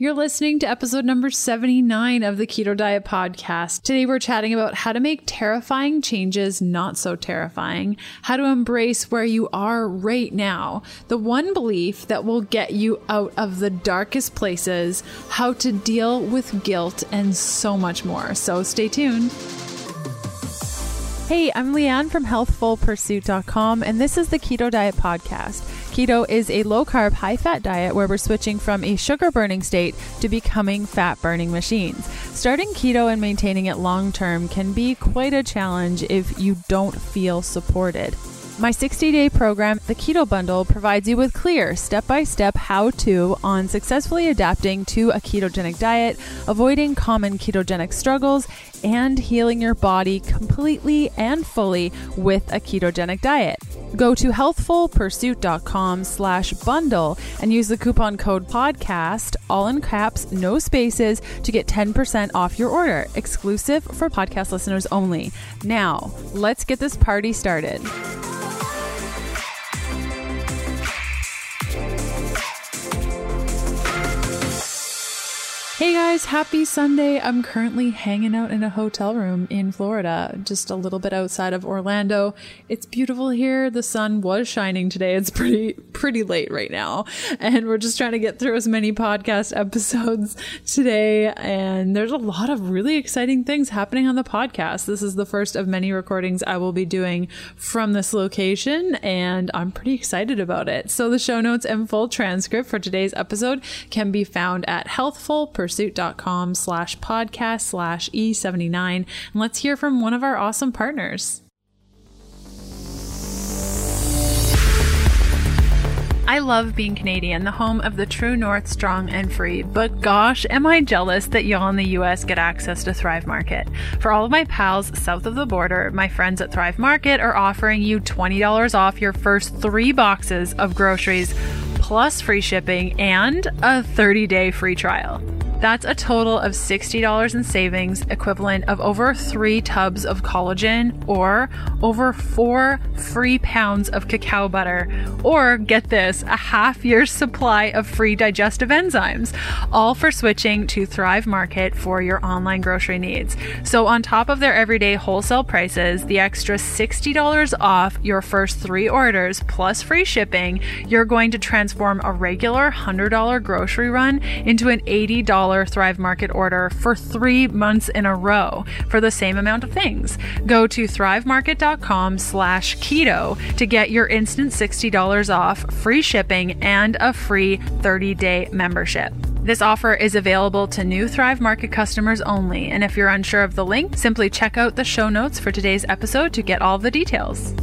You're listening to episode number 79 of the Keto Diet Podcast. Today we're chatting about how to make terrifying changes not so terrifying, how to embrace where you are right now, the one belief that will get you out of the darkest places, how to deal with guilt, and so much more. So stay tuned. Hey, I'm Leanne from healthfulpursuit.com, and this is the Keto Diet Podcast. Keto is a low carb, high fat diet where we're switching from a sugar burning state to becoming fat burning machines. Starting keto and maintaining it long term can be quite a challenge if you don't feel supported. My 60 day program, the Keto Bundle, provides you with clear step by step how to on successfully adapting to a ketogenic diet, avoiding common ketogenic struggles, and healing your body completely and fully with a ketogenic diet. Go to healthfulpursuit.com slash bundle and use the coupon code podcast, all in caps, no spaces, to get 10% off your order, exclusive for podcast listeners only. Now, let's get this party started. Hey guys, happy Sunday. I'm currently hanging out in a hotel room in Florida, just a little bit outside of Orlando. It's beautiful here. The sun was shining today. It's pretty pretty late right now, and we're just trying to get through as many podcast episodes today and there's a lot of really exciting things happening on the podcast. This is the first of many recordings I will be doing from this location and I'm pretty excited about it. So the show notes and full transcript for today's episode can be found at healthful pursuit.com slash podcast slash E79. And let's hear from one of our awesome partners. I love being Canadian, the home of the true North, strong and free. But gosh, am I jealous that y'all in the US get access to Thrive Market. For all of my pals south of the border, my friends at Thrive Market are offering you $20 off your first three boxes of groceries, plus free shipping and a 30 day free trial. That's a total of $60 in savings, equivalent of over three tubs of collagen or over four free pounds of cacao butter, or get this, a half year's supply of free digestive enzymes, all for switching to Thrive Market for your online grocery needs. So, on top of their everyday wholesale prices, the extra $60 off your first three orders plus free shipping, you're going to transform a regular $100 grocery run into an $80 Thrive Market order for three months in a row for the same amount of things. Go to thrivemarket.com slash keto to get your instant $60 off, free shipping, and a free 30 day membership. This offer is available to new Thrive Market customers only, and if you're unsure of the link, simply check out the show notes for today's episode to get all the details.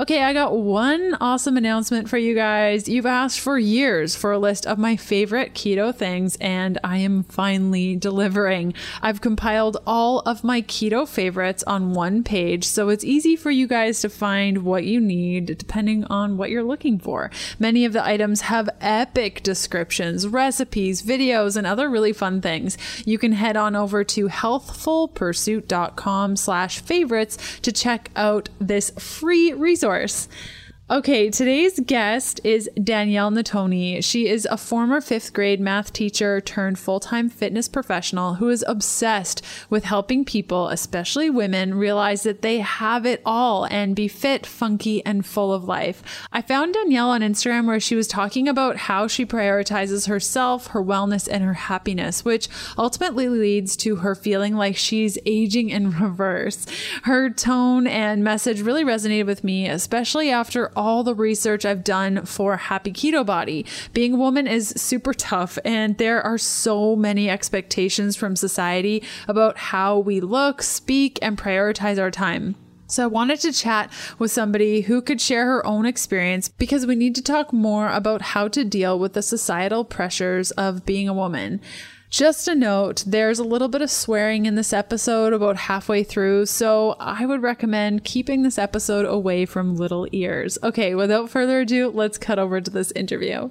Okay, I got one awesome announcement for you guys. You've asked for years for a list of my favorite keto things, and I am finally delivering. I've compiled all of my keto favorites on one page, so it's easy for you guys to find what you need depending on what you're looking for. Many of the items have epic descriptions, recipes, videos, and other really fun things. You can head on over to healthfulpursuit.com slash favorites to check out this free resource course. Okay, today's guest is Danielle Natoni. She is a former fifth grade math teacher turned full time fitness professional who is obsessed with helping people, especially women, realize that they have it all and be fit, funky, and full of life. I found Danielle on Instagram where she was talking about how she prioritizes herself, her wellness, and her happiness, which ultimately leads to her feeling like she's aging in reverse. Her tone and message really resonated with me, especially after all the research I've done for Happy Keto Body. Being a woman is super tough, and there are so many expectations from society about how we look, speak, and prioritize our time. So I wanted to chat with somebody who could share her own experience because we need to talk more about how to deal with the societal pressures of being a woman. Just a note, there's a little bit of swearing in this episode about halfway through, so I would recommend keeping this episode away from little ears. Okay, without further ado, let's cut over to this interview.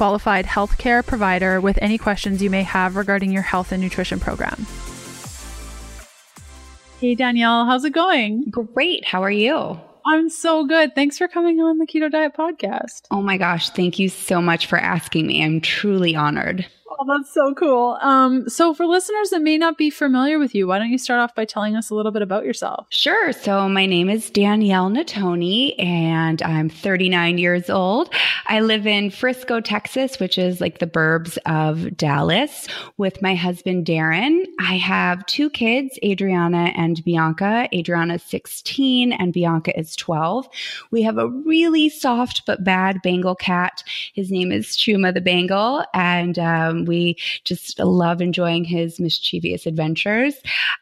qualified healthcare provider with any questions you may have regarding your health and nutrition program. Hey, Danielle, how's it going? Great. How are you? I'm so good. Thanks for coming on the Keto Diet podcast. Oh my gosh. Thank you so much for asking me. I'm truly honored. Oh, that's so cool. Um, so for listeners that may not be familiar with you, why don't you start off by telling us a little bit about yourself? Sure. So my name is Danielle Natoni and I'm 39 years old. I live in Frisco, Texas, which is like the burbs of Dallas with my husband, Darren. I have two kids, Adriana and Bianca. Adriana's 16 and Bianca is 12. We have a really soft but bad Bengal cat. His name is Chuma the Bengal. And, um, we just love enjoying his mischievous adventures.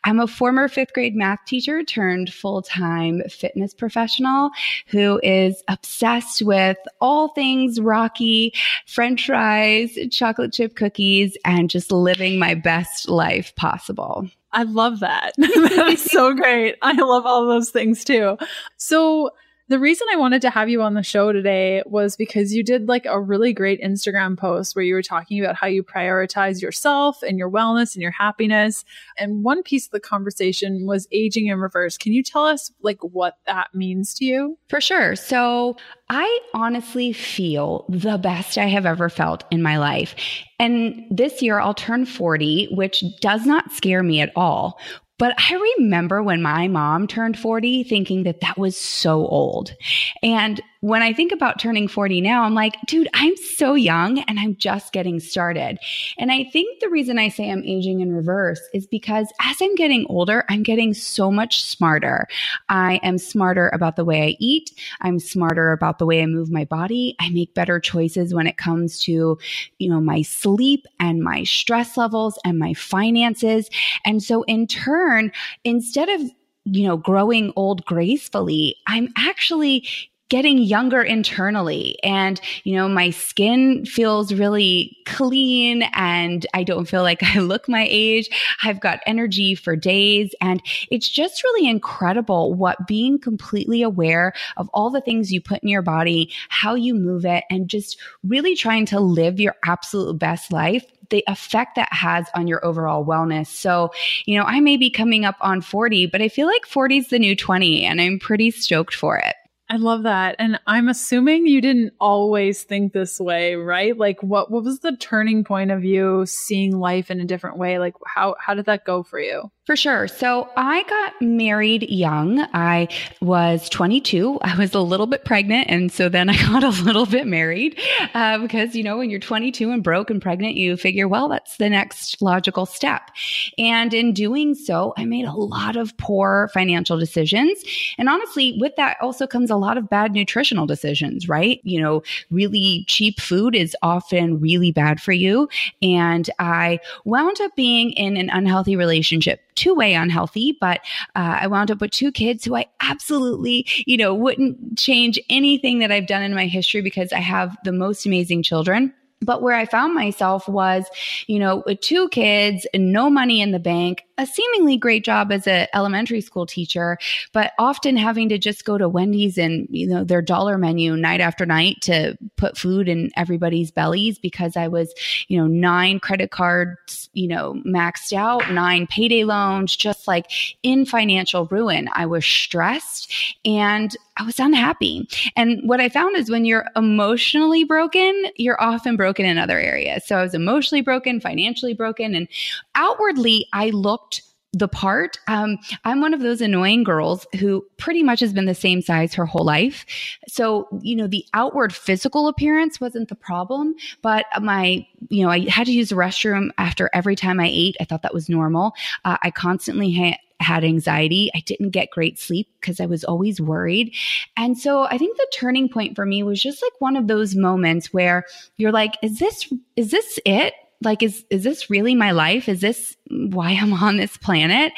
I'm a former fifth grade math teacher turned full time fitness professional who is obsessed with all things Rocky, french fries, chocolate chip cookies, and just living my best life possible. I love that. that is so great. I love all those things too. So, the reason I wanted to have you on the show today was because you did like a really great Instagram post where you were talking about how you prioritize yourself and your wellness and your happiness. And one piece of the conversation was aging in reverse. Can you tell us like what that means to you? For sure. So I honestly feel the best I have ever felt in my life. And this year I'll turn 40, which does not scare me at all. But I remember when my mom turned 40 thinking that that was so old. And when I think about turning 40 now, I'm like, dude, I'm so young and I'm just getting started. And I think the reason I say I'm aging in reverse is because as I'm getting older, I'm getting so much smarter. I am smarter about the way I eat. I'm smarter about the way I move my body. I make better choices when it comes to, you know, my sleep and my stress levels and my finances. And so in turn, instead of you know, growing old gracefully, I'm actually getting younger internally and you know my skin feels really clean and i don't feel like i look my age i've got energy for days and it's just really incredible what being completely aware of all the things you put in your body how you move it and just really trying to live your absolute best life the effect that has on your overall wellness. So, you know, I may be coming up on 40, but I feel like 40 is the new 20 and I'm pretty stoked for it. I love that. And I'm assuming you didn't always think this way, right? Like what what was the turning point of you seeing life in a different way? Like how how did that go for you? For sure. So I got married young. I was 22. I was a little bit pregnant. And so then I got a little bit married uh, because, you know, when you're 22 and broke and pregnant, you figure, well, that's the next logical step. And in doing so, I made a lot of poor financial decisions. And honestly, with that also comes a lot of bad nutritional decisions, right? You know, really cheap food is often really bad for you. And I wound up being in an unhealthy relationship two way unhealthy, but uh, I wound up with two kids who I absolutely, you know, wouldn't change anything that I've done in my history because I have the most amazing children. But where I found myself was, you know, with two kids, no money in the bank, a seemingly great job as an elementary school teacher, but often having to just go to Wendy's and, you know, their dollar menu night after night to put food in everybody's bellies because I was, you know, nine credit cards, you know, maxed out, nine payday loans, just like in financial ruin. I was stressed and I was unhappy. And what I found is when you're emotionally broken, you're often broken in other areas. So I was emotionally broken, financially broken, and outwardly, I looked the part. Um, I'm one of those annoying girls who pretty much has been the same size her whole life. So, you know, the outward physical appearance wasn't the problem, but my, you know, I had to use the restroom after every time I ate. I thought that was normal. Uh, I constantly had had anxiety. I didn't get great sleep because I was always worried. And so I think the turning point for me was just like one of those moments where you're like, is this, is this it? like is is this really my life is this why i'm on this planet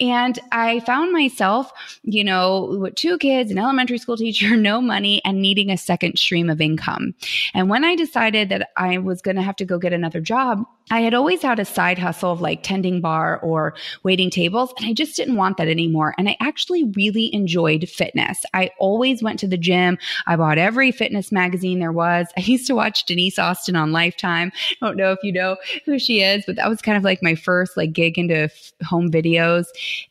and i found myself you know with two kids an elementary school teacher no money and needing a second stream of income and when i decided that i was going to have to go get another job I had always had a side hustle of like tending bar or waiting tables, and I just didn't want that anymore. And I actually really enjoyed fitness. I always went to the gym. I bought every fitness magazine there was. I used to watch Denise Austin on Lifetime. I don't know if you know who she is, but that was kind of like my first like gig into f- home videos.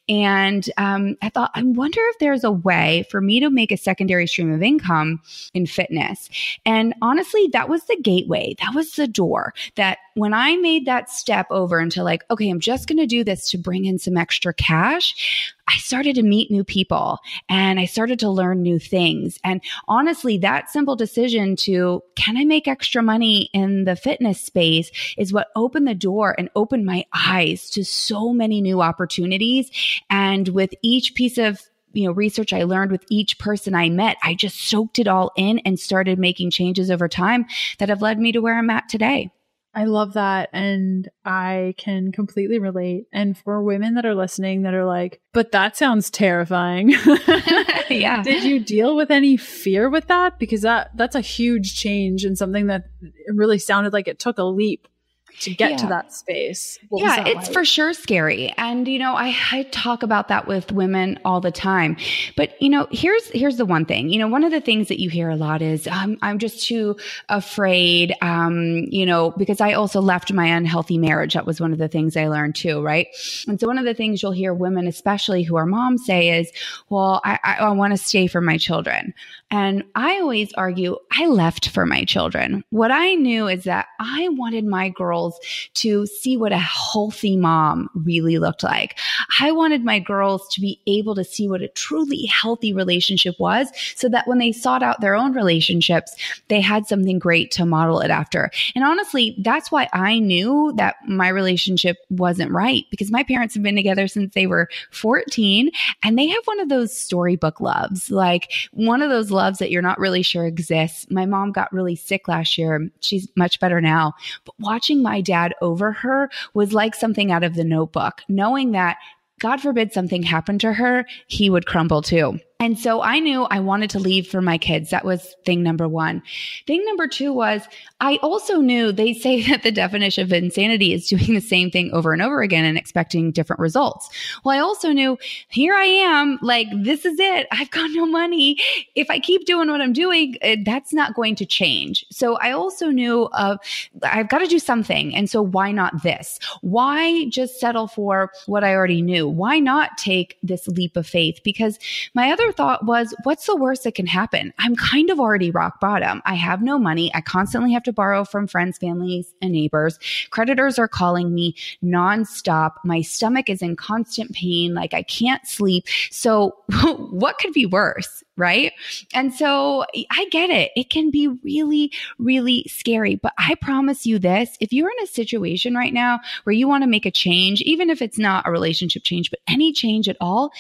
And um, I thought, I wonder if there's a way for me to make a secondary stream of income in fitness. And honestly, that was the gateway. That was the door that when I made that step over into like, okay, I'm just going to do this to bring in some extra cash, I started to meet new people and I started to learn new things. And honestly, that simple decision to can I make extra money in the fitness space is what opened the door and opened my eyes to so many new opportunities. And with each piece of you know research I learned with each person I met, I just soaked it all in and started making changes over time that have led me to where I'm at today. I love that. And I can completely relate. And for women that are listening that are like, but that sounds terrifying. yeah. Did you deal with any fear with that? Because that that's a huge change and something that really sounded like it took a leap to get yeah. to that space. What yeah, it's like? for sure scary. And you know, I, I talk about that with women all the time. But you know, here's here's the one thing. You know, one of the things that you hear a lot is um, I'm just too afraid. Um, you know, because I also left my unhealthy marriage. That was one of the things I learned too, right? And so one of the things you'll hear women, especially who are moms, say is, "Well, I, I, I want to stay for my children." And I always argue, I left for my children. What I knew is that I wanted my girls to see what a healthy mom really looked like. I wanted my girls to be able to see what a truly healthy relationship was so that when they sought out their own relationships, they had something great to model it after. And honestly, that's why I knew that my relationship wasn't right because my parents have been together since they were 14 and they have one of those storybook loves, like one of those loves loves that you're not really sure exists. My mom got really sick last year. She's much better now. But watching my dad over her was like something out of the notebook, knowing that God forbid something happened to her, he would crumble too. And so I knew I wanted to leave for my kids. That was thing number one. Thing number two was I also knew they say that the definition of insanity is doing the same thing over and over again and expecting different results. Well, I also knew here I am, like, this is it. I've got no money. If I keep doing what I'm doing, eh, that's not going to change. So I also knew uh, I've got to do something. And so why not this? Why just settle for what I already knew? Why not take this leap of faith? Because my other thought was, what's the worst that can happen? I'm kind of already rock bottom. I have no money. I constantly have to borrow from friends, families, and neighbors. Creditors are calling me nonstop. My stomach is in constant pain. Like I can't sleep. So what could be worse? Right. And so I get it. It can be really, really scary. But I promise you this if you're in a situation right now where you want to make a change, even if it's not a relationship change, but any change at all,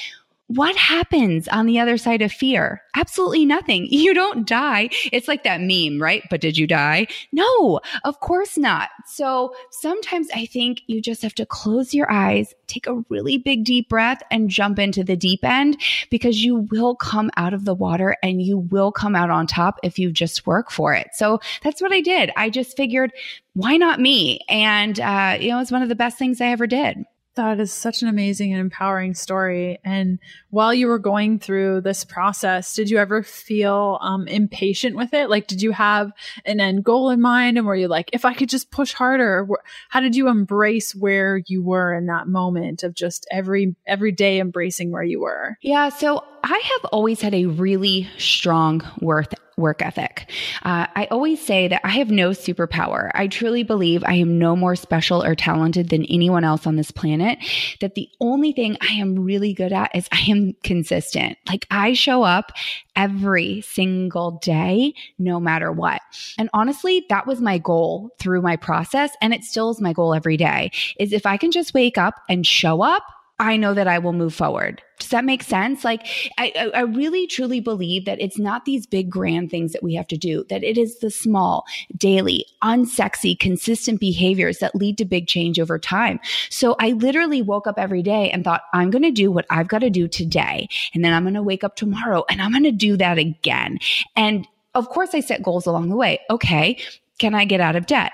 what happens on the other side of fear? Absolutely nothing. You don't die. It's like that meme, right? But did you die? No, of course not. So sometimes I think you just have to close your eyes, take a really big deep breath, and jump into the deep end because you will come out of the water and you will come out on top if you just work for it. So that's what I did. I just figured, why not me? And, uh, you know, it's one of the best things I ever did. That is such an amazing and empowering story. And while you were going through this process, did you ever feel um, impatient with it? Like, did you have an end goal in mind? And were you like, if I could just push harder? How did you embrace where you were in that moment of just every every day embracing where you were? Yeah. So I have always had a really strong worth work ethic. Uh, I always say that I have no superpower. I truly believe I am no more special or talented than anyone else on this planet. That the only thing I am really good at is I am consistent. Like I show up every single day, no matter what. And honestly, that was my goal through my process. And it still is my goal every day is if I can just wake up and show up I know that I will move forward. Does that make sense? Like, I, I really truly believe that it's not these big grand things that we have to do, that it is the small, daily, unsexy, consistent behaviors that lead to big change over time. So I literally woke up every day and thought, I'm going to do what I've got to do today. And then I'm going to wake up tomorrow and I'm going to do that again. And of course, I set goals along the way. Okay. Can I get out of debt?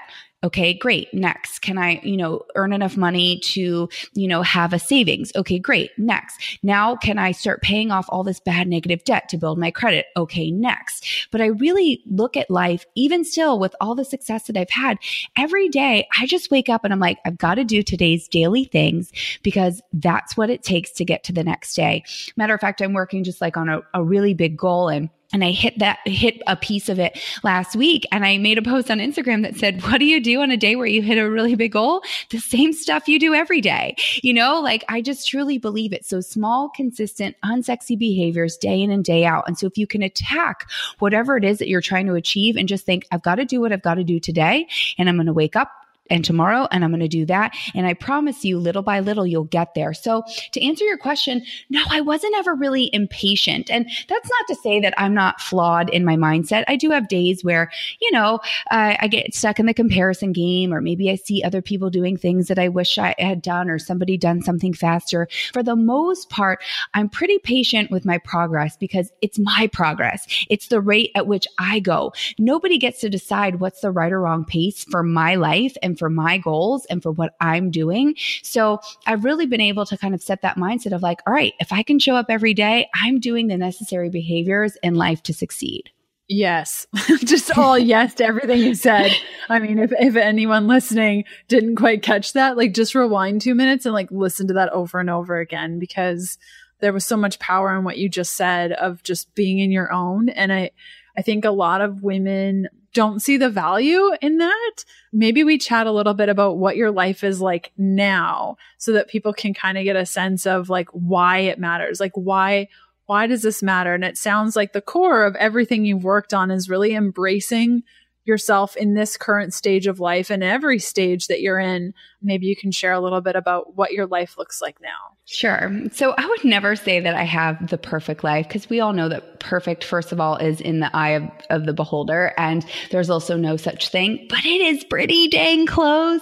Okay, great. Next, can I, you know, earn enough money to, you know, have a savings? Okay, great. Next, now can I start paying off all this bad negative debt to build my credit? Okay, next. But I really look at life, even still with all the success that I've had every day. I just wake up and I'm like, I've got to do today's daily things because that's what it takes to get to the next day. Matter of fact, I'm working just like on a, a really big goal and and I hit that, hit a piece of it last week. And I made a post on Instagram that said, What do you do on a day where you hit a really big goal? The same stuff you do every day. You know, like I just truly believe it. So small, consistent, unsexy behaviors day in and day out. And so if you can attack whatever it is that you're trying to achieve and just think, I've got to do what I've got to do today, and I'm going to wake up and tomorrow and I'm going to do that. And I promise you, little by little, you'll get there. So to answer your question, no, I wasn't ever really impatient. And that's not to say that I'm not flawed in my mindset. I do have days where, you know, uh, I get stuck in the comparison game, or maybe I see other people doing things that I wish I had done, or somebody done something faster. For the most part, I'm pretty patient with my progress because it's my progress. It's the rate at which I go. Nobody gets to decide what's the right or wrong pace for my life and for my goals and for what I'm doing. So I've really been able to kind of set that mindset of like, all right, if I can show up every day, I'm doing the necessary behaviors in life to succeed. Yes. Just all yes to everything you said. I mean, if, if anyone listening didn't quite catch that, like just rewind two minutes and like listen to that over and over again because there was so much power in what you just said of just being in your own. And I, I think a lot of women don't see the value in that. Maybe we chat a little bit about what your life is like now so that people can kind of get a sense of like why it matters. Like why why does this matter? And it sounds like the core of everything you've worked on is really embracing yourself in this current stage of life and every stage that you're in. Maybe you can share a little bit about what your life looks like now. Sure. So I would never say that I have the perfect life because we all know that perfect, first of all, is in the eye of, of the beholder. And there's also no such thing, but it is pretty dang close.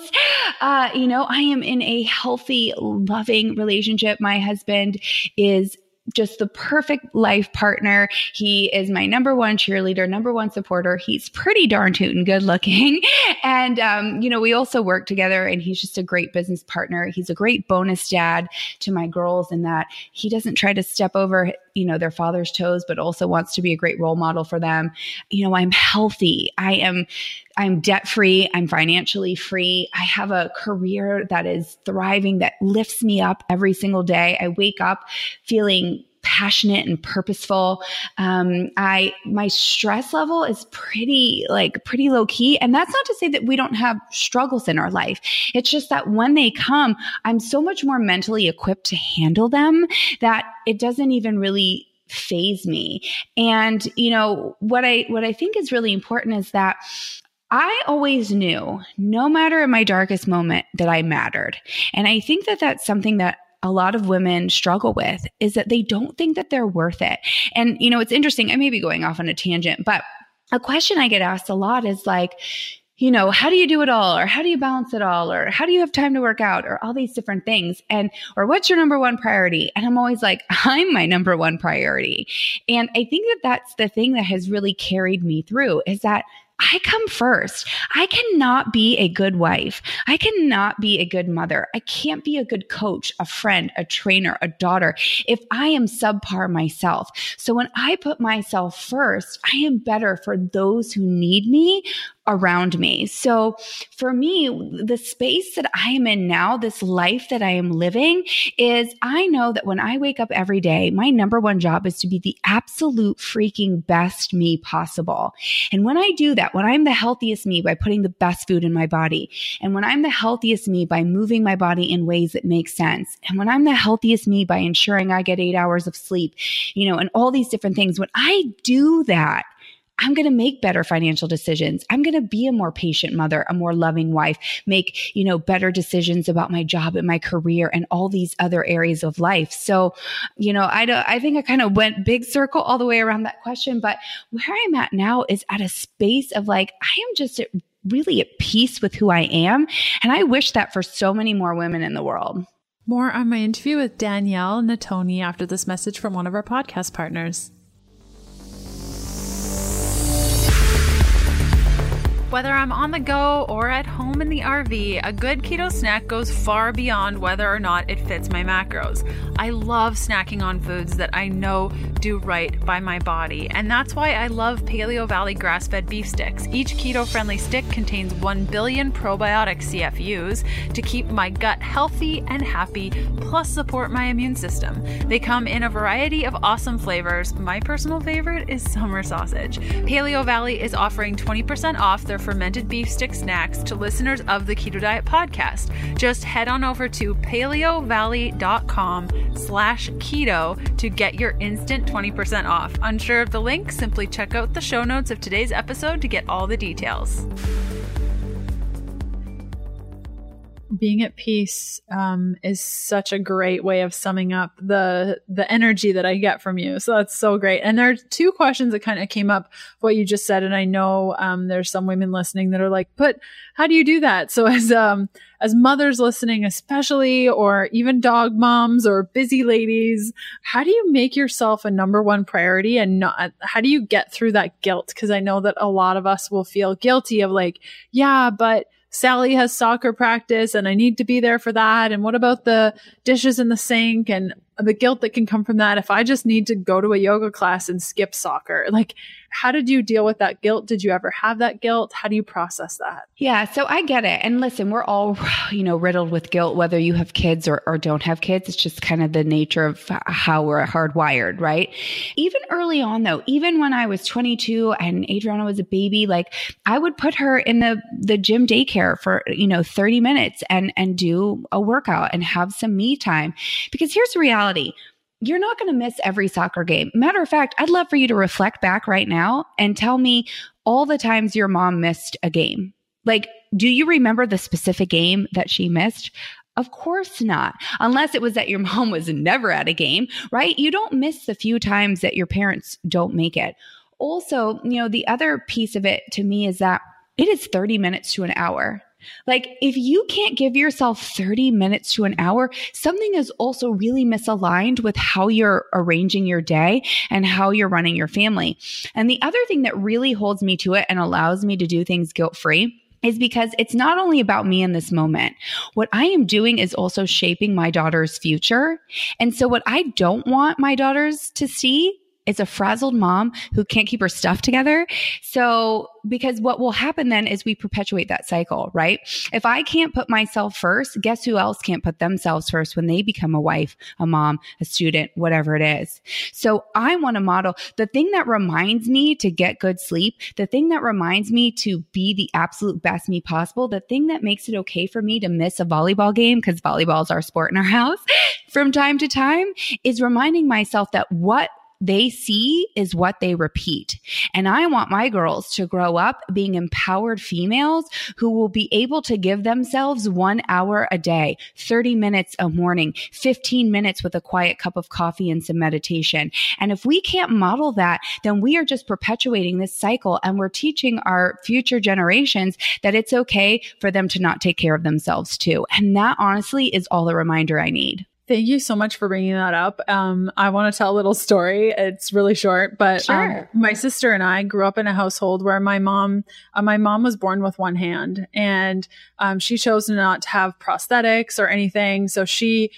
Uh, you know, I am in a healthy, loving relationship. My husband is just the perfect life partner. He is my number one cheerleader, number one supporter. He's pretty darn tootin' good looking. And, um, you know, we also work together and he's just a great business partner. He's a great bonus dad to my girls in that he doesn't try to step over, you know, their father's toes, but also wants to be a great role model for them. You know, I'm healthy. I am I'm debt free. I'm financially free. I have a career that is thriving, that lifts me up every single day. I wake up feeling passionate and purposeful. Um, I my stress level is pretty like pretty low key, and that's not to say that we don't have struggles in our life. It's just that when they come, I'm so much more mentally equipped to handle them that it doesn't even really phase me. And you know what I what I think is really important is that I always knew, no matter in my darkest moment, that I mattered. And I think that that's something that a lot of women struggle with is that they don't think that they're worth it. And, you know, it's interesting. I may be going off on a tangent, but a question I get asked a lot is like, you know, how do you do it all? Or how do you balance it all? Or how do you have time to work out? Or all these different things. And, or what's your number one priority? And I'm always like, I'm my number one priority. And I think that that's the thing that has really carried me through is that I come first. I cannot be a good wife. I cannot be a good mother. I can't be a good coach, a friend, a trainer, a daughter if I am subpar myself. So when I put myself first, I am better for those who need me around me. So for me, the space that I am in now, this life that I am living is I know that when I wake up every day, my number one job is to be the absolute freaking best me possible. And when I do that, when I'm the healthiest me by putting the best food in my body, and when I'm the healthiest me by moving my body in ways that make sense, and when I'm the healthiest me by ensuring I get eight hours of sleep, you know, and all these different things, when I do that, I'm going to make better financial decisions. I'm going to be a more patient mother, a more loving wife, make, you know, better decisions about my job and my career and all these other areas of life. So, you know, I don't, I think I kind of went big circle all the way around that question, but where I'm at now is at a space of like, I am just really at peace with who I am. And I wish that for so many more women in the world. More on my interview with Danielle Natoni after this message from one of our podcast partners. Whether I'm on the go or at home in the RV, a good keto snack goes far beyond whether or not it fits my macros. I love snacking on foods that I know do right by my body, and that's why I love Paleo Valley grass fed beef sticks. Each keto friendly stick contains 1 billion probiotic CFUs to keep my gut healthy and happy, plus support my immune system. They come in a variety of awesome flavors. My personal favorite is summer sausage. Paleo Valley is offering 20% off their fermented beef stick snacks to listeners of the Keto Diet podcast. Just head on over to paleovalley.com slash keto to get your instant 20% off. Unsure of the link? Simply check out the show notes of today's episode to get all the details being at peace um, is such a great way of summing up the the energy that I get from you. So that's so great. And there are two questions that kind of came up what you just said, and I know um, there's some women listening that are like, "But how do you do that?" So as um, as mothers listening, especially, or even dog moms or busy ladies, how do you make yourself a number one priority and not? How do you get through that guilt? Because I know that a lot of us will feel guilty of like, yeah, but Sally has soccer practice and I need to be there for that. And what about the dishes in the sink and the guilt that can come from that if I just need to go to a yoga class and skip soccer? Like, how did you deal with that guilt? Did you ever have that guilt? How do you process that? Yeah, so I get it. And listen, we're all, you know, riddled with guilt, whether you have kids or, or don't have kids. It's just kind of the nature of how we're hardwired, right? Even early on, though, even when I was 22 and Adriana was a baby, like I would put her in the, the gym daycare for, you know, 30 minutes and, and do a workout and have some me time. Because here's the reality you're not going to miss every soccer game. Matter of fact, I'd love for you to reflect back right now and tell me all the times your mom missed a game. Like, do you remember the specific game that she missed? Of course not. Unless it was that your mom was never at a game, right? You don't miss the few times that your parents don't make it. Also, you know, the other piece of it to me is that it is 30 minutes to an hour. Like, if you can't give yourself 30 minutes to an hour, something is also really misaligned with how you're arranging your day and how you're running your family. And the other thing that really holds me to it and allows me to do things guilt free is because it's not only about me in this moment. What I am doing is also shaping my daughter's future. And so, what I don't want my daughters to see is a frazzled mom who can't keep her stuff together. So, because what will happen then is we perpetuate that cycle, right? If I can't put myself first, guess who else can't put themselves first when they become a wife, a mom, a student, whatever it is. So I want to model the thing that reminds me to get good sleep, the thing that reminds me to be the absolute best me possible, the thing that makes it okay for me to miss a volleyball game because volleyball is our sport in our house from time to time is reminding myself that what they see is what they repeat. And I want my girls to grow up being empowered females who will be able to give themselves one hour a day, 30 minutes a morning, 15 minutes with a quiet cup of coffee and some meditation. And if we can't model that, then we are just perpetuating this cycle and we're teaching our future generations that it's okay for them to not take care of themselves too. And that honestly is all the reminder I need. Thank you so much for bringing that up. Um, I want to tell a little story. It's really short, but um, sure. um, my sister and I grew up in a household where my mom, uh, my mom was born with one hand, and um, she chose not to have prosthetics or anything. So she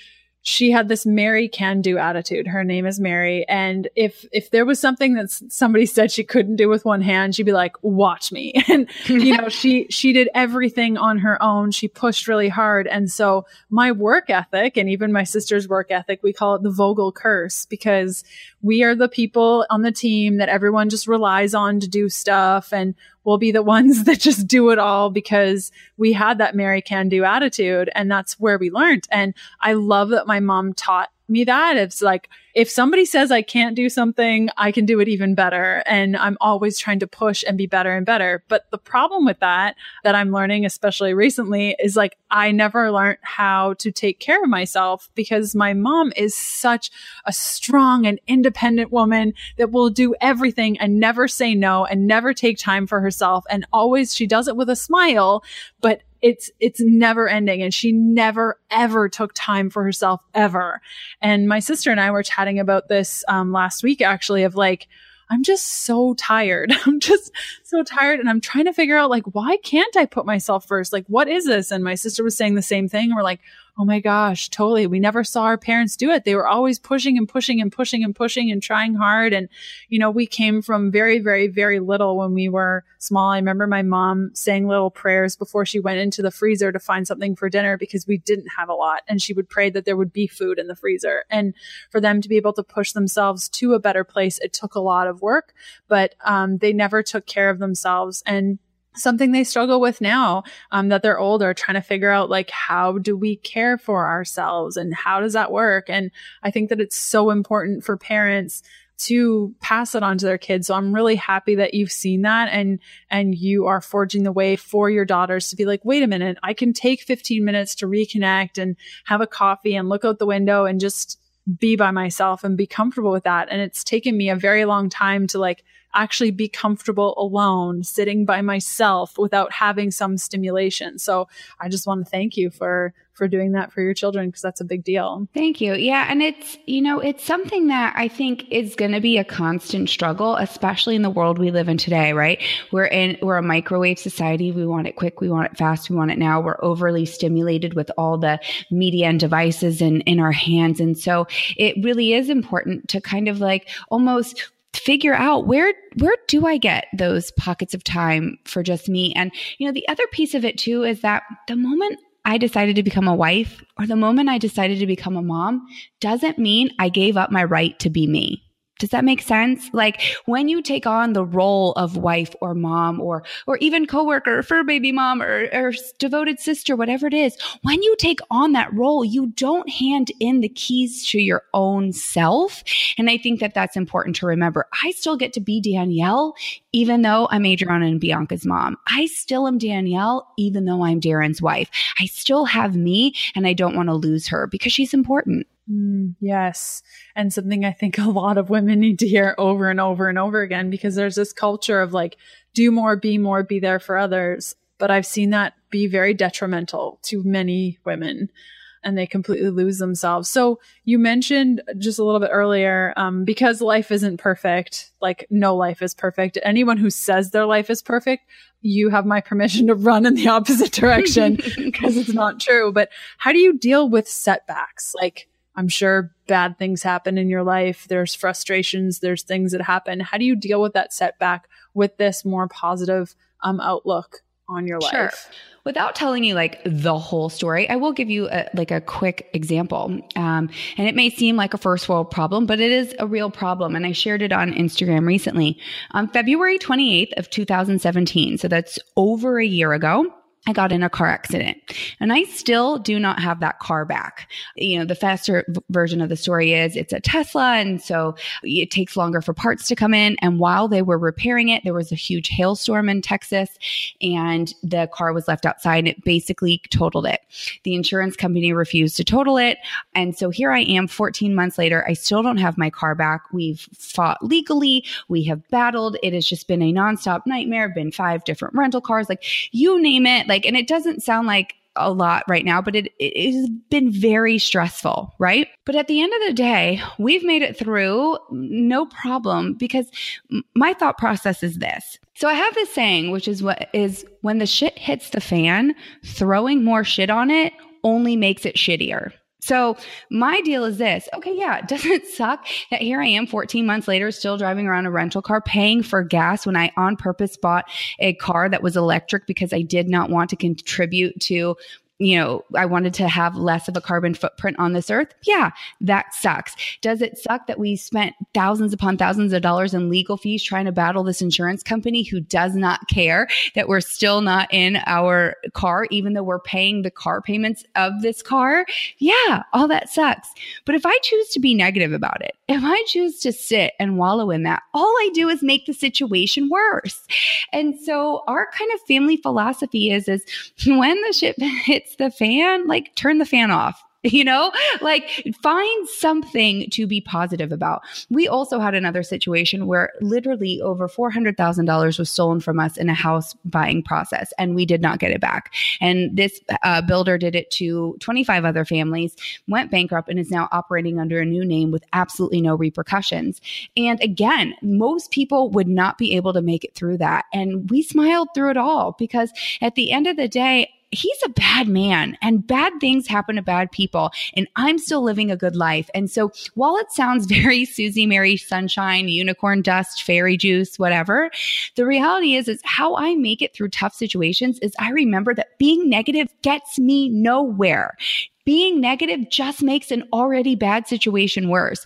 she had this Mary can do attitude. Her name is Mary. And if, if there was something that somebody said she couldn't do with one hand, she'd be like, watch me. And, you know, she, she did everything on her own. She pushed really hard. And so my work ethic and even my sister's work ethic, we call it the Vogel curse because we are the people on the team that everyone just relies on to do stuff. And we'll be the ones that just do it all because we had that Mary can do attitude. And that's where we learned. And I love that my mom taught me that. It's like, if somebody says I can't do something, I can do it even better. And I'm always trying to push and be better and better. But the problem with that, that I'm learning, especially recently, is like I never learned how to take care of myself because my mom is such a strong and independent woman that will do everything and never say no and never take time for herself. And always she does it with a smile, but it's it's never ending. And she never ever took time for herself ever. And my sister and i were chatting about this um, last week actually of like i'm just so tired. I'm just so tired. And i'm trying to figure out like why can't i put myself first? Like what is this? And my sister was saying the same thing. We're like oh my gosh, totally. We never saw our parents do it. They were always pushing and pushing and pushing and pushing and trying hard. And, you know, we came from very, very, very little when we were small. I remember my mom saying little prayers before she went into the freezer to find something for dinner because we didn't have a lot. And she would pray that there would be food in the freezer. And for them to be able to push themselves to a better place, it took a lot of work, but um, they never took care of themselves. And something they struggle with now um, that they're older trying to figure out like how do we care for ourselves and how does that work? And i think that it's so important for parents to pass it on to their kids. So i'm really happy that you've seen that and and you are forging the way for your daughters to be like wait a minute i can take 15 minutes to reconnect and have a coffee and look out the window and just be by myself and be comfortable with that. And it's taken me a very long time to like actually be comfortable alone, sitting by myself without having some stimulation. So I just want to thank you for for doing that for your children because that's a big deal. Thank you. Yeah, and it's, you know, it's something that I think is going to be a constant struggle, especially in the world we live in today, right? We're in we're a microwave society. We want it quick, we want it fast, we want it now. We're overly stimulated with all the media and devices in in our hands. And so it really is important to kind of like almost figure out where where do I get those pockets of time for just me? And you know, the other piece of it too is that the moment I decided to become a wife or the moment I decided to become a mom doesn't mean I gave up my right to be me. Does that make sense? Like when you take on the role of wife or mom or or even coworker, fur baby mom or, or devoted sister, whatever it is, when you take on that role, you don't hand in the keys to your own self. And I think that that's important to remember. I still get to be Danielle, even though I'm Adriana and Bianca's mom. I still am Danielle, even though I'm Darren's wife. I still have me, and I don't want to lose her because she's important. Mm, yes. And something I think a lot of women need to hear over and over and over again because there's this culture of like, do more, be more, be there for others. But I've seen that be very detrimental to many women and they completely lose themselves. So you mentioned just a little bit earlier, um, because life isn't perfect, like no life is perfect. Anyone who says their life is perfect, you have my permission to run in the opposite direction because it's not true. But how do you deal with setbacks? Like, I'm sure bad things happen in your life. There's frustrations, there's things that happen. How do you deal with that setback with this more positive um, outlook on your life? sure. Without telling you like the whole story, I will give you a, like a quick example. Um, and it may seem like a first world problem, but it is a real problem. And I shared it on Instagram recently. On February 28th of 2017, so that's over a year ago, I got in a car accident and I still do not have that car back. You know, the faster version of the story is it's a Tesla. And so it takes longer for parts to come in. And while they were repairing it, there was a huge hailstorm in Texas and the car was left outside and it basically totaled it. The insurance company refused to total it. And so here I am 14 months later. I still don't have my car back. We've fought legally. We have battled. It has just been a nonstop nightmare, been five different rental cars, like you name it. Like, like, and it doesn't sound like a lot right now, but it, it has been very stressful, right? But at the end of the day, we've made it through no problem because my thought process is this. So I have this saying, which is what is when the shit hits the fan, throwing more shit on it only makes it shittier. So my deal is this. Okay, yeah, doesn't it suck that here I am 14 months later still driving around a rental car paying for gas when I on purpose bought a car that was electric because I did not want to contribute to you know, I wanted to have less of a carbon footprint on this earth. Yeah, that sucks. Does it suck that we spent thousands upon thousands of dollars in legal fees trying to battle this insurance company who does not care that we're still not in our car, even though we're paying the car payments of this car? Yeah, all that sucks. But if I choose to be negative about it, if I choose to sit and wallow in that, all I do is make the situation worse. And so our kind of family philosophy is, is when the ship hits the fan, like turn the fan off you know? Like find something to be positive about. We also had another situation where literally over $400000 was stolen from us in a house buying process and we did not get it back. And this uh, builder did it to 25 other families went bankrupt and is now operating under a new name with absolutely no repercussions. And again most people would not be able to make it through that. And we smiled through it all because at the end of the day he's a bad man and bad things happen to bad people and i'm still living a good life. And so while it sounds very susie mary sunshine unicorn dust fairy juice whatever the reality is is how i make it through tough situations is i remember that being negative gets me nowhere. Being negative just makes an already bad situation worse.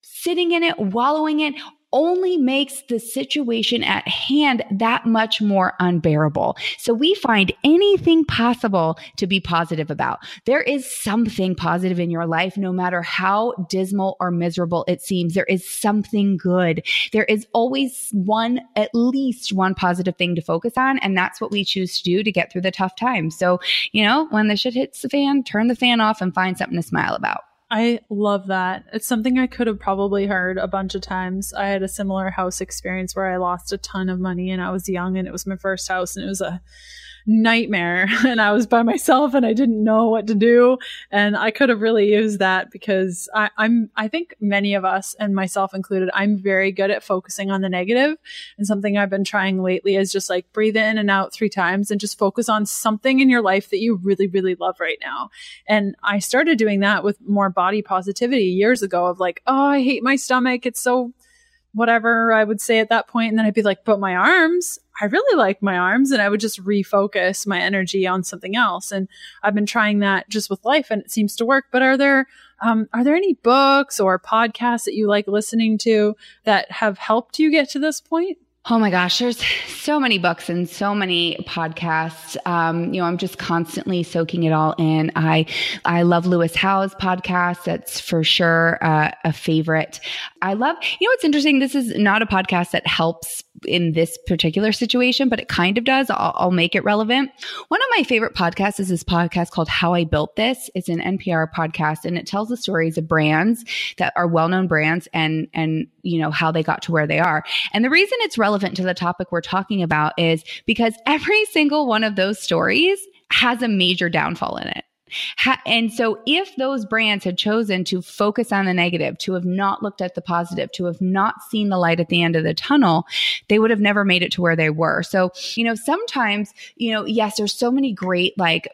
Sitting in it, wallowing it, only makes the situation at hand that much more unbearable. So we find anything possible to be positive about. There is something positive in your life, no matter how dismal or miserable it seems. There is something good. There is always one, at least one positive thing to focus on. And that's what we choose to do to get through the tough times. So, you know, when the shit hits the fan, turn the fan off and find something to smile about. I love that. It's something I could have probably heard a bunch of times. I had a similar house experience where I lost a ton of money and I was young and it was my first house and it was a nightmare and I was by myself and I didn't know what to do. And I could have really used that because I, am I think many of us and myself included, I'm very good at focusing on the negative. And something I've been trying lately is just like breathe in and out three times and just focus on something in your life that you really, really love right now. And I started doing that with more body positivity years ago of like, oh, I hate my stomach. It's so whatever I would say at that point. And then I'd be like, but my arms, I really like my arms. And I would just refocus my energy on something else. And I've been trying that just with life and it seems to work. But are there, um, are there any books or podcasts that you like listening to that have helped you get to this point? Oh my gosh, there's so many books and so many podcasts. Um, you know, I'm just constantly soaking it all in. I I love Lewis Howes podcast. That's for sure uh, a favorite. I love. You know, what's interesting. This is not a podcast that helps in this particular situation, but it kind of does. I'll, I'll, make it relevant. One of my favorite podcasts is this podcast called How I Built This. It's an NPR podcast and it tells the stories of brands that are well-known brands and and you know how they got to where they are. And the reason it's relevant to the topic we're talking about is because every single one of those stories has a major downfall in it. And so, if those brands had chosen to focus on the negative, to have not looked at the positive, to have not seen the light at the end of the tunnel, they would have never made it to where they were. So, you know, sometimes, you know, yes, there's so many great like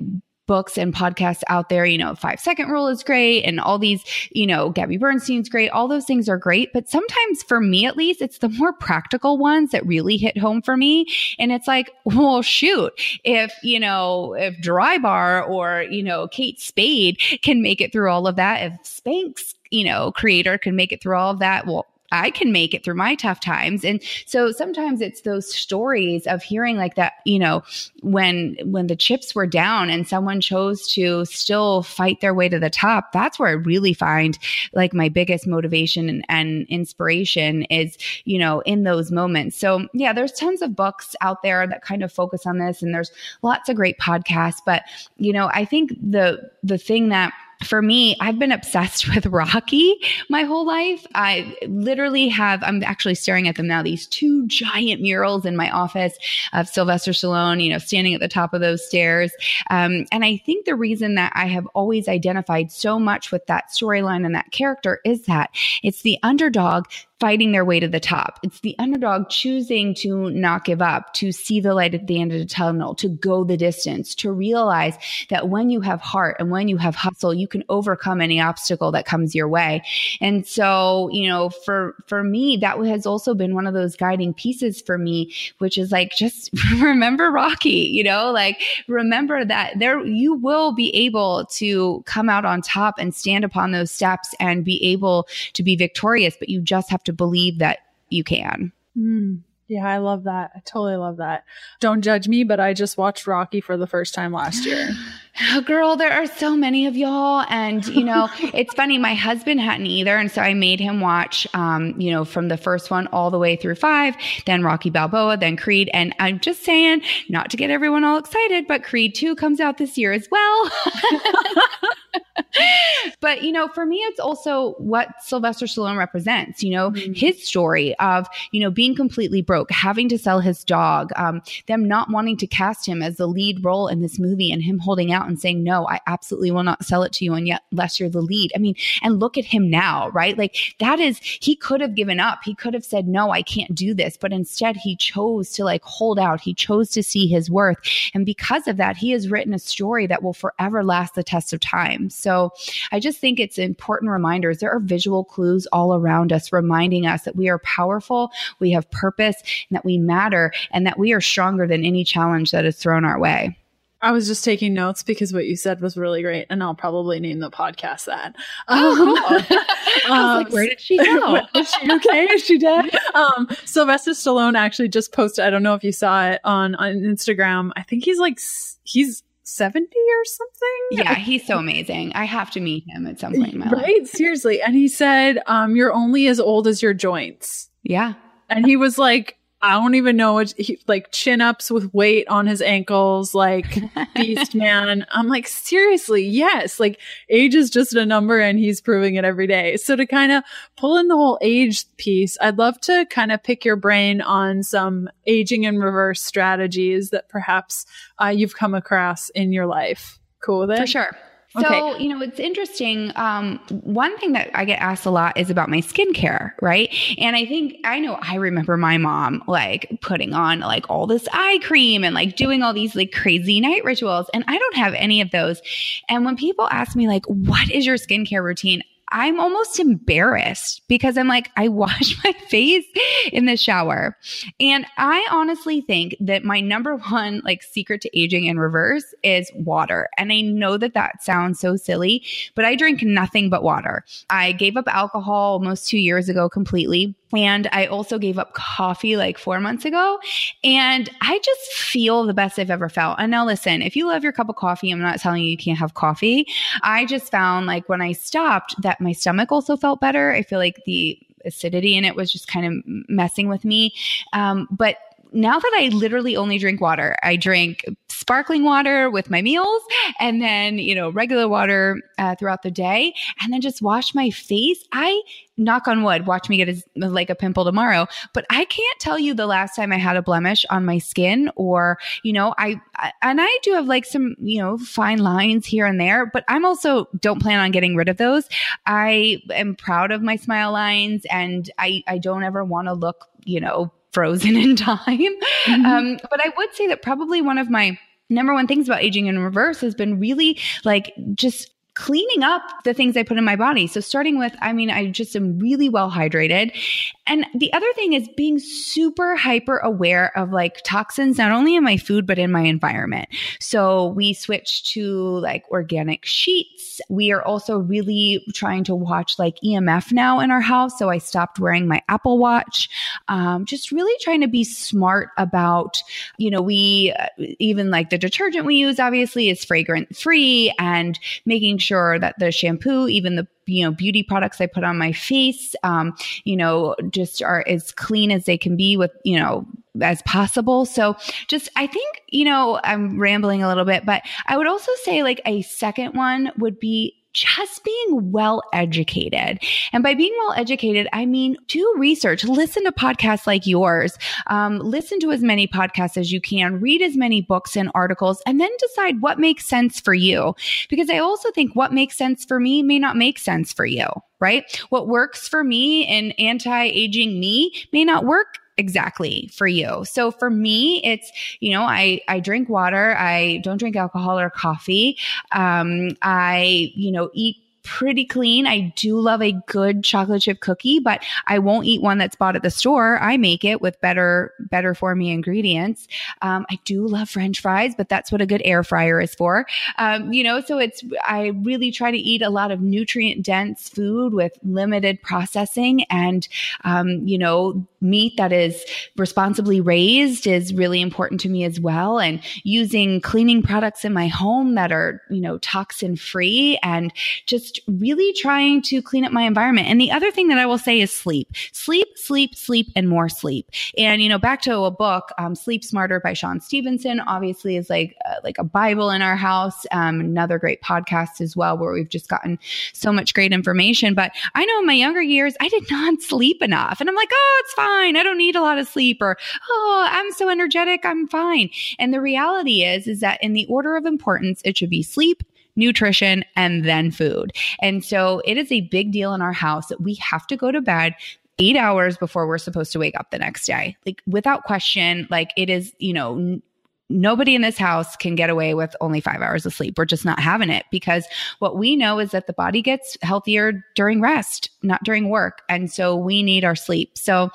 books and podcasts out there. You know, Five Second Rule is great, and all these, you know, Gabby Bernstein's great. All those things are great. But sometimes, for me at least, it's the more practical ones that really hit home for me. And it's like, well, shoot, if, you know, if Drybar or, you know, Kate Spade can make it through all of that, if Spanx, you know, creator can make it through all of that, well, I can make it through my tough times. And so sometimes it's those stories of hearing like that, you know, when when the chips were down and someone chose to still fight their way to the top, that's where I really find like my biggest motivation and, and inspiration is, you know, in those moments. So yeah, there's tons of books out there that kind of focus on this and there's lots of great podcasts. But, you know, I think the the thing that for me, I've been obsessed with Rocky my whole life. I literally have, I'm actually staring at them now, these two giant murals in my office of Sylvester Stallone, you know, standing at the top of those stairs. Um, and I think the reason that I have always identified so much with that storyline and that character is that it's the underdog fighting their way to the top. It's the underdog choosing to not give up, to see the light at the end of the tunnel, to go the distance, to realize that when you have heart and when you have hustle, you can overcome any obstacle that comes your way. And so, you know, for for me, that has also been one of those guiding pieces for me, which is like just remember Rocky, you know, like remember that there you will be able to come out on top and stand upon those steps and be able to be victorious, but you just have to believe that you can. Mm. Yeah, I love that. I totally love that. Don't judge me, but I just watched Rocky for the first time last year. Oh, girl, there are so many of y'all. And, you know, it's funny, my husband hadn't either. And so I made him watch, um, you know, from the first one all the way through five, then Rocky Balboa, then Creed. And I'm just saying, not to get everyone all excited, but Creed 2 comes out this year as well. but you know, for me, it's also what Sylvester Stallone represents. You know, mm-hmm. his story of you know being completely broke, having to sell his dog, um, them not wanting to cast him as the lead role in this movie, and him holding out and saying, "No, I absolutely will not sell it to you, and yet unless you're the lead." I mean, and look at him now, right? Like that is he could have given up. He could have said, "No, I can't do this," but instead he chose to like hold out. He chose to see his worth, and because of that, he has written a story that will forever last the test of time. So I just think it's important reminders. There are visual clues all around us reminding us that we are powerful, we have purpose, and that we matter, and that we are stronger than any challenge that is thrown our way. I was just taking notes because what you said was really great, and I'll probably name the podcast that. Oh, cool. um, I was like, where did she go? is she okay? Is she dead? Um, Sylvester Stallone actually just posted. I don't know if you saw it on on Instagram. I think he's like he's 70 or something. Yeah, he's so amazing. I have to meet him at some point in my right? life. Seriously. And he said, um, you're only as old as your joints. Yeah. And he was like, I don't even know what he, like chin ups with weight on his ankles, like beast man. I'm like, seriously, yes. Like age is just a number and he's proving it every day. So to kind of pull in the whole age piece, I'd love to kind of pick your brain on some aging in reverse strategies that perhaps uh, you've come across in your life. Cool with it? For sure. So, okay. you know, it's interesting. Um, one thing that I get asked a lot is about my skincare, right? And I think I know I remember my mom like putting on like all this eye cream and like doing all these like crazy night rituals. And I don't have any of those. And when people ask me, like, what is your skincare routine? I'm almost embarrassed because I'm like, I wash my face in the shower. And I honestly think that my number one like secret to aging in reverse is water. And I know that that sounds so silly, but I drink nothing but water. I gave up alcohol almost two years ago completely. And I also gave up coffee like four months ago. And I just feel the best I've ever felt. And now, listen, if you love your cup of coffee, I'm not telling you you can't have coffee. I just found like when I stopped that my stomach also felt better. I feel like the acidity in it was just kind of messing with me. Um, but now that I literally only drink water, I drink sparkling water with my meals and then, you know, regular water uh, throughout the day and then just wash my face. I knock on wood, watch me get a, like a pimple tomorrow, but I can't tell you the last time I had a blemish on my skin or, you know, I, I and I do have like some, you know, fine lines here and there, but I'm also don't plan on getting rid of those. I am proud of my smile lines and I I don't ever want to look, you know, frozen in time. Mm-hmm. Um, but I would say that probably one of my number one things about aging in reverse has been really like just cleaning up the things I put in my body. So starting with, I mean, I just am really well hydrated. And the other thing is being super hyper aware of like toxins, not only in my food, but in my environment. So we switched to like organic sheets. We are also really trying to watch like EMF now in our house. So I stopped wearing my Apple Watch. Um, just really trying to be smart about, you know, we uh, even like the detergent we use obviously is fragrant free and making sure that the shampoo, even the you know beauty products I put on my face, um, you know, just are as clean as they can be with you know as possible. So just I think you know I'm rambling a little bit, but I would also say like a second one would be just being well educated. And by being well educated, I mean do research, listen to podcasts like yours, um, listen to as many podcasts as you can, read as many books and articles, and then decide what makes sense for you. Because I also think what makes sense for me may not make sense for you, right? What works for me and anti aging me may not work exactly for you. So for me, it's, you know, I, I drink water. I don't drink alcohol or coffee. Um, I, you know, eat pretty clean. I do love a good chocolate chip cookie, but I won't eat one that's bought at the store. I make it with better, better for me ingredients. Um, I do love French fries, but that's what a good air fryer is for. Um, you know, so it's, I really try to eat a lot of nutrient dense food with limited processing and, um, you know, meat that is responsibly raised is really important to me as well. And using cleaning products in my home that are, you know, toxin free and just really trying to clean up my environment. And the other thing that I will say is sleep, sleep, sleep, sleep, and more sleep. And, you know, back to a book, um, Sleep Smarter by Shawn Stevenson, obviously is like, uh, like a Bible in our house. Um, another great podcast as well, where we've just gotten so much great information. But I know in my younger years, I did not sleep enough. And I'm like, oh, it's fine. I don't need a lot of sleep or, oh, I'm so energetic. I'm fine. And the reality is, is that in the order of importance, it should be sleep, nutrition, and then food. And so it is a big deal in our house that we have to go to bed eight hours before we're supposed to wake up the next day. Like without question, like it is, you know, nobody in this house can get away with only five hours of sleep. We're just not having it because what we know is that the body gets healthier during rest, not during work. And so we need our sleep. So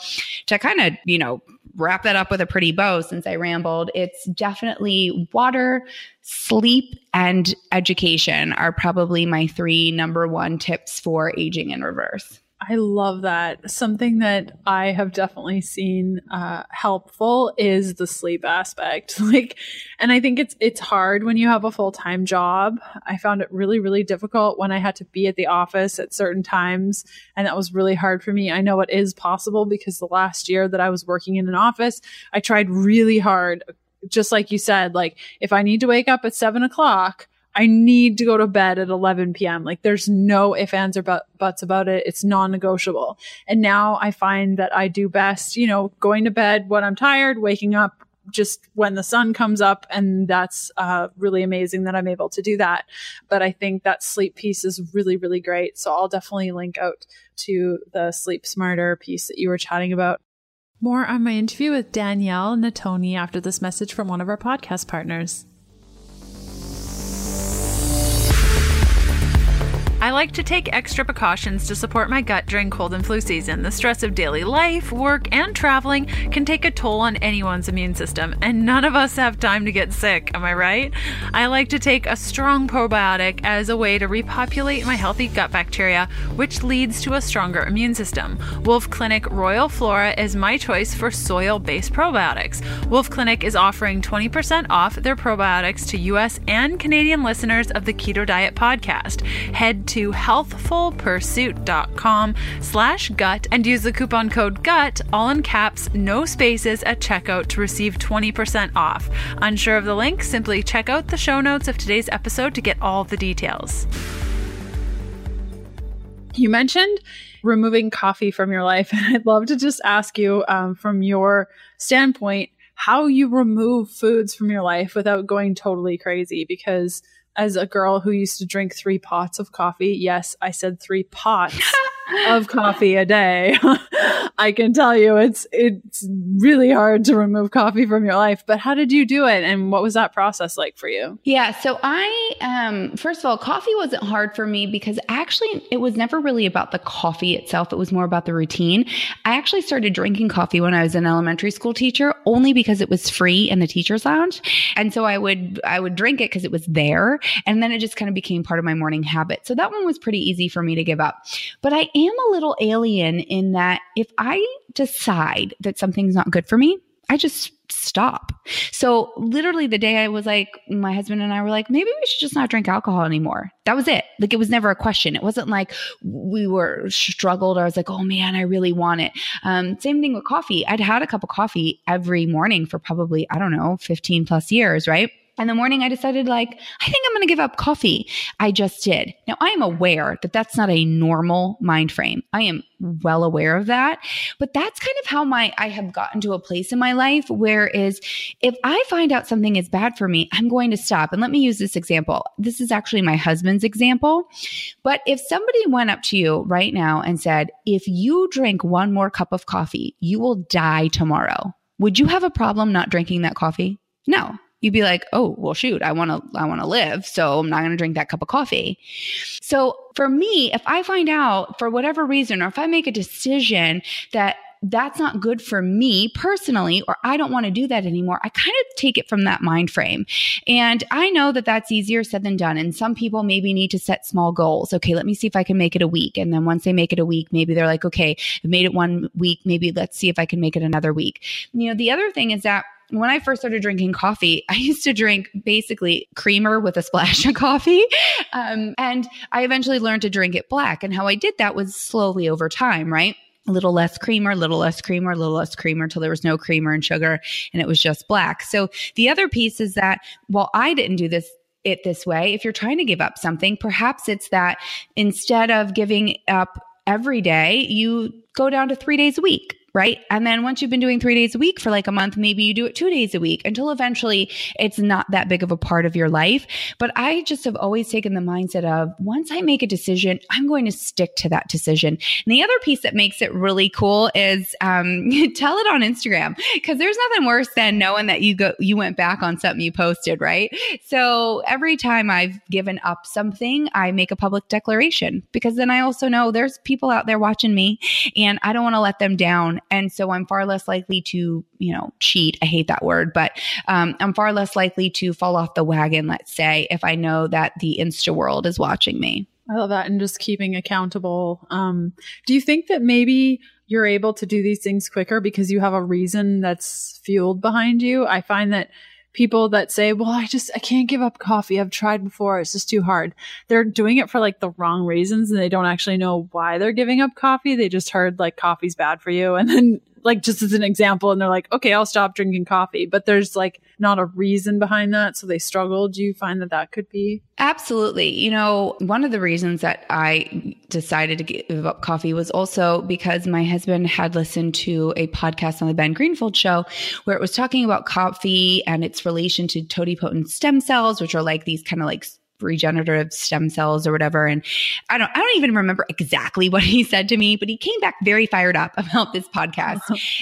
to kind of, you know, wrap that up with a pretty bow since I rambled, it's definitely water, sleep, and education are probably my three number one tips for aging in reverse. I love that. Something that I have definitely seen uh, helpful is the sleep aspect. Like, and I think it's it's hard when you have a full time job. I found it really really difficult when I had to be at the office at certain times, and that was really hard for me. I know it is possible because the last year that I was working in an office, I tried really hard. Just like you said, like if I need to wake up at seven o'clock, I need to go to bed at 11 p.m. Like there's no ifs, ands, or but- buts about it. It's non negotiable. And now I find that I do best, you know, going to bed when I'm tired, waking up just when the sun comes up. And that's uh, really amazing that I'm able to do that. But I think that sleep piece is really, really great. So I'll definitely link out to the Sleep Smarter piece that you were chatting about. More on my interview with Danielle Natoni after this message from one of our podcast partners. I like to take extra precautions to support my gut during cold and flu season. The stress of daily life, work, and traveling can take a toll on anyone's immune system, and none of us have time to get sick, am I right? I like to take a strong probiotic as a way to repopulate my healthy gut bacteria, which leads to a stronger immune system. Wolfe Clinic Royal Flora is my choice for soil based probiotics. Wolfe Clinic is offering 20% off their probiotics to US and Canadian listeners of the Keto Diet podcast. Head to healthfulpursuit.com slash gut and use the coupon code GUT, all in caps, no spaces at checkout to receive 20% off. Unsure of the link? Simply check out the show notes of today's episode to get all the details. You mentioned removing coffee from your life, and I'd love to just ask you um, from your standpoint how you remove foods from your life without going totally crazy because – as a girl who used to drink three pots of coffee, yes, I said three pots of coffee a day. I can tell you it's it's really hard to remove coffee from your life. But how did you do it and what was that process like for you? Yeah, so I um first of all, coffee wasn't hard for me because actually it was never really about the coffee itself. It was more about the routine. I actually started drinking coffee when I was an elementary school teacher only because it was free in the teachers lounge. And so I would I would drink it because it was there and then it just kind of became part of my morning habit. So that one was pretty easy for me to give up. But I am a little alien in that if I decide that something's not good for me, I just stop. So literally the day I was like, my husband and I were like, maybe we should just not drink alcohol anymore. That was it. Like it was never a question. It wasn't like we were struggled. I was like, oh man, I really want it. Um, same thing with coffee. I'd had a cup of coffee every morning for probably, I don't know, 15 plus years, right? In the morning, I decided, like, I think I'm going to give up coffee. I just did. Now, I am aware that that's not a normal mind frame. I am well aware of that. But that's kind of how my, I have gotten to a place in my life where is if I find out something is bad for me, I'm going to stop. And let me use this example. This is actually my husband's example. But if somebody went up to you right now and said, if you drink one more cup of coffee, you will die tomorrow. Would you have a problem not drinking that coffee? No, you'd be like, "Oh, well shoot, I want to I want to live, so I'm not going to drink that cup of coffee." So, for me, if I find out for whatever reason or if I make a decision that that's not good for me personally or i don't want to do that anymore i kind of take it from that mind frame. And i know that that's easier said than done and some people maybe need to set small goals. Okay let me see if i can make it a week and then once they make it a week maybe they're like okay i made it one week maybe let's see if i can make it another week. You know the other thing is that when I first started drinking coffee, I used to drink basically creamer with a splash of coffee. Um, and I eventually learned to drink it black. And how I did that was slowly over time, right? A little less creamer, a little less creamer, a little less creamer until there was no creamer and sugar and it was just black. So the other piece is that while I didn't do this it this way, if you're trying to give up something, perhaps it's that instead of giving up every day, you go down to three days a week right? And then once you've been doing three days a week for like a month, maybe you do it two days a week until eventually it's not that big of a part of your life. But I just have always taken the mindset of once I make a decision, I'm going to stick to that decision. And the other piece that makes it really cool is um, tell it on Instagram because there's nothing worse than knowing that you go you went back on something you posted, right? So every time I've given up something, I make a public declaration because then I also know there's people out there watching me and I don't want to let them down and so I'm far less likely to, you know, cheat. I hate that word, but um, I'm far less likely to fall off the wagon, let's say, if I know that the Insta world is watching me. I love that. And just keeping accountable. Um, do you think that maybe you're able to do these things quicker because you have a reason that's fueled behind you? I find that people that say, well, I just, I can't give up coffee. I've tried before. It's just too hard. They're doing it for like the wrong reasons and they don't actually know why they're giving up coffee. They just heard like coffee's bad for you. And then like just as an example and they're like okay i'll stop drinking coffee but there's like not a reason behind that so they struggle do you find that that could be? Absolutely. You know one of the reasons that i decided to give up coffee was also because my husband had listened to a podcast on the ben greenfield show where it was talking about coffee and its relation to totipotent stem cells which are like these kind of like regenerative stem cells or whatever. And I don't, I don't even remember exactly what he said to me, but he came back very fired up about this podcast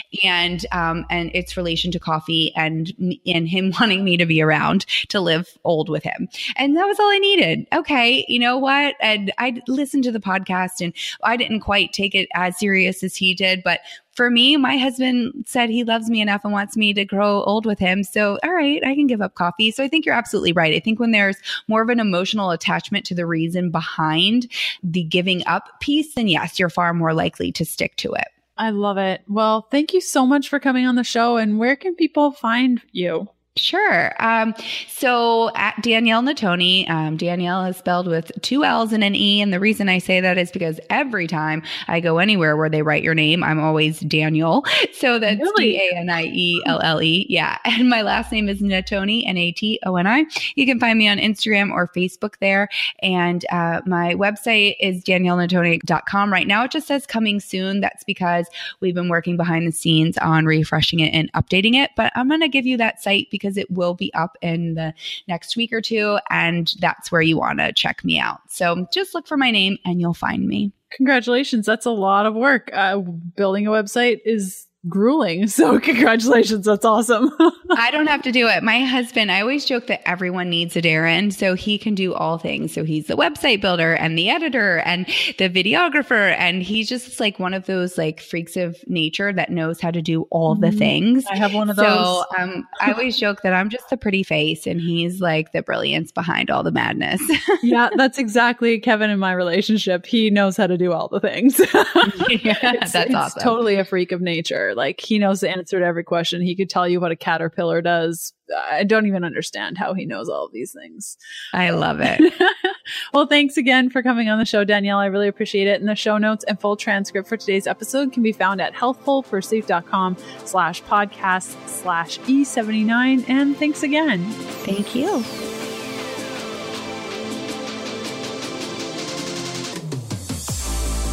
and, um, and its relation to coffee and, and him wanting me to be around to live old with him. And that was all I needed. Okay. You know what? And I listened to the podcast and I didn't quite take it as serious as he did, but for me, my husband said he loves me enough and wants me to grow old with him. So, all right, I can give up coffee. So, I think you're absolutely right. I think when there's more of an emotional attachment to the reason behind the giving up piece, then yes, you're far more likely to stick to it. I love it. Well, thank you so much for coming on the show. And where can people find you? Sure. Um, so at Danielle Natoni, um, Danielle is spelled with two L's and an E. And the reason I say that is because every time I go anywhere where they write your name, I'm always Daniel. So that's really? D A N I E L L E. Yeah. And my last name is Natoni, N A T O N I. You can find me on Instagram or Facebook there. And uh, my website is daniellenatoni.com. Right now it just says coming soon. That's because we've been working behind the scenes on refreshing it and updating it. But I'm going to give you that site because because it will be up in the next week or two. And that's where you want to check me out. So just look for my name and you'll find me. Congratulations. That's a lot of work. Uh, building a website is grueling. So congratulations. That's awesome. I don't have to do it. My husband, I always joke that everyone needs a Darren. So he can do all things. So he's the website builder and the editor and the videographer. And he's just like one of those like freaks of nature that knows how to do all the mm-hmm. things. I have one of those. So um, I always joke that I'm just the pretty face and he's like the brilliance behind all the madness. yeah, that's exactly Kevin in my relationship. He knows how to do all the things. yeah, it's, that's it's awesome. totally a freak of nature Like he knows the answer to every question. He could tell you what a caterpillar does. I don't even understand how he knows all of these things. I love it. well, thanks again for coming on the show, Danielle. I really appreciate it. And the show notes and full transcript for today's episode can be found at healthfulpursuit.com slash podcast slash E79. And thanks again. Thank you.